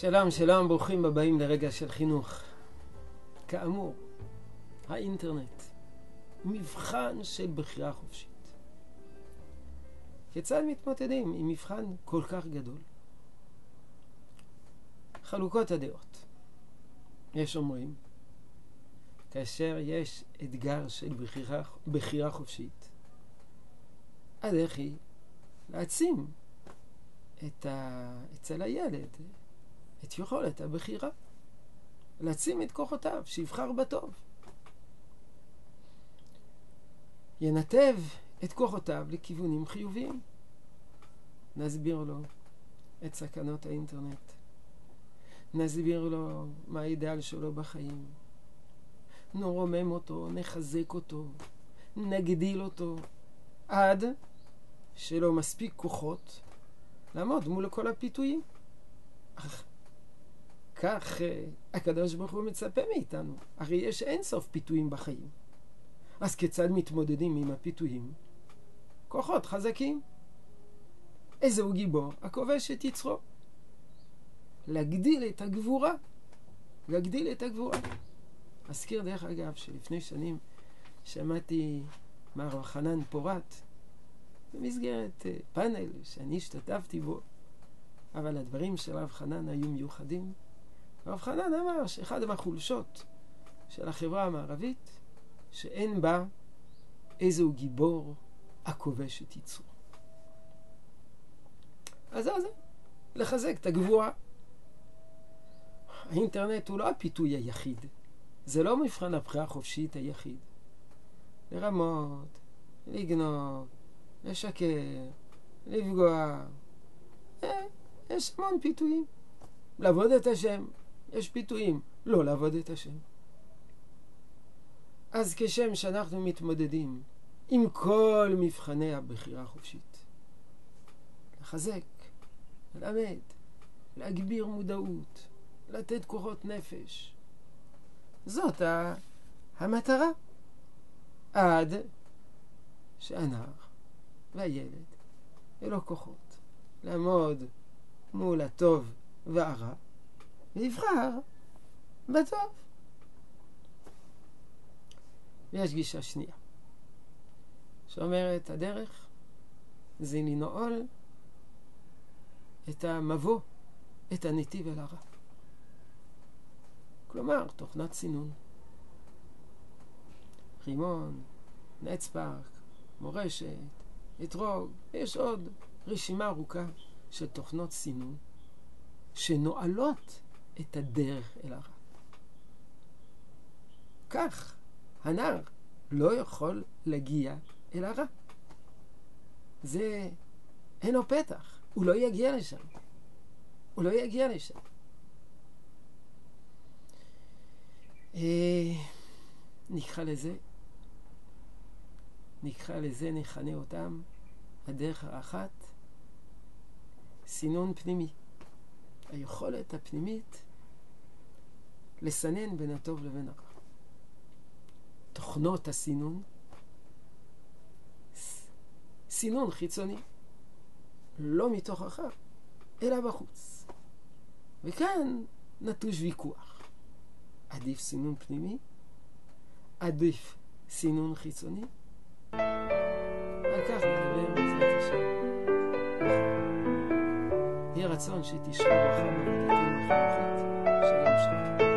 שלום, שלום, ברוכים הבאים לרגע של חינוך. כאמור, האינטרנט, מבחן של בחירה חופשית. כיצד מתמודדים עם מבחן כל כך גדול? חלוקות הדעות. יש אומרים, כאשר יש אתגר של בחירה, בחירה חופשית, הדרך היא להעצים את ה... אצל הילד את יכולת הבחירה. להעצים את כוחותיו, שיבחר בטוב. ינתב את כוחותיו לכיוונים חיוביים. נסביר לו את סכנות האינטרנט. נסביר לו מה האידאל שלו בחיים. נרומם אותו, נחזק אותו, נגדיל אותו, עד שלא מספיק כוחות לעמוד מול כל הפיתויים. אך כך אה, הקדוש ברוך הוא מצפה מאיתנו. הרי יש אין סוף פיתויים בחיים. אז כיצד מתמודדים עם הפיתויים? כוחות חזקים. איזהו גיבור? הכובש את יצרו. להגדיל את הגבורה. להגדיל את הגבורה. אזכיר דרך אגב שלפני שנים שמעתי מר חנן פורת במסגרת אה, פאנל שאני השתתפתי בו, אבל הדברים של רב חנן היו מיוחדים. רב חנן אמר שאחד מהחולשות של החברה המערבית, שאין בה איזהו גיבור הכובש את יצרו. אז זה זה, לחזק את הגבורה. האינטרנט הוא לא הפיתוי היחיד, זה לא מבחן הבחירה החופשית היחיד. לרמות, לגנוב, לשקר, לפגוע. אה, יש המון פיתויים. לעבוד את השם, יש פיתויים. לא לעבוד את השם. אז כשם שאנחנו מתמודדים עם כל מבחני הבחירה החופשית, לחזק, ללמד, להגביר מודעות, לתת כוחות נפש. זאת המטרה. עד שהנער והילד יהיו לו כוחות לעמוד מול הטוב והרע ויבחר בטוב. ויש גישה שנייה שאומרת הדרך זה לנעול את המבוא, את הנתיב אל הרע. כלומר, תוכנת סינון. רימון, נצפרק, מורשת, אתרוג, יש עוד רשימה ארוכה של תוכנות סינון שנועלות את הדרך אל הרע. כך הנער לא יכול להגיע אל הרע. זה, אין לו פתח, הוא לא יגיע לשם. הוא לא יגיע לשם. אה, נקרא לזה, נקרא לזה, נכנה אותם, הדרך האחת, סינון פנימי. היכולת הפנימית לסנן בין הטוב לבין הרע. תוכנות הסינון, סינון חיצוני, לא מתוכך, אלא בחוץ. וכאן נטוש ויכוח. עדיף סינון פנימי? עדיף סינון חיצוני? על כך נדבר בעזרת השם. יהי רצון שתשרו ברכה בעבודתנו החינוכית. שלום שלום.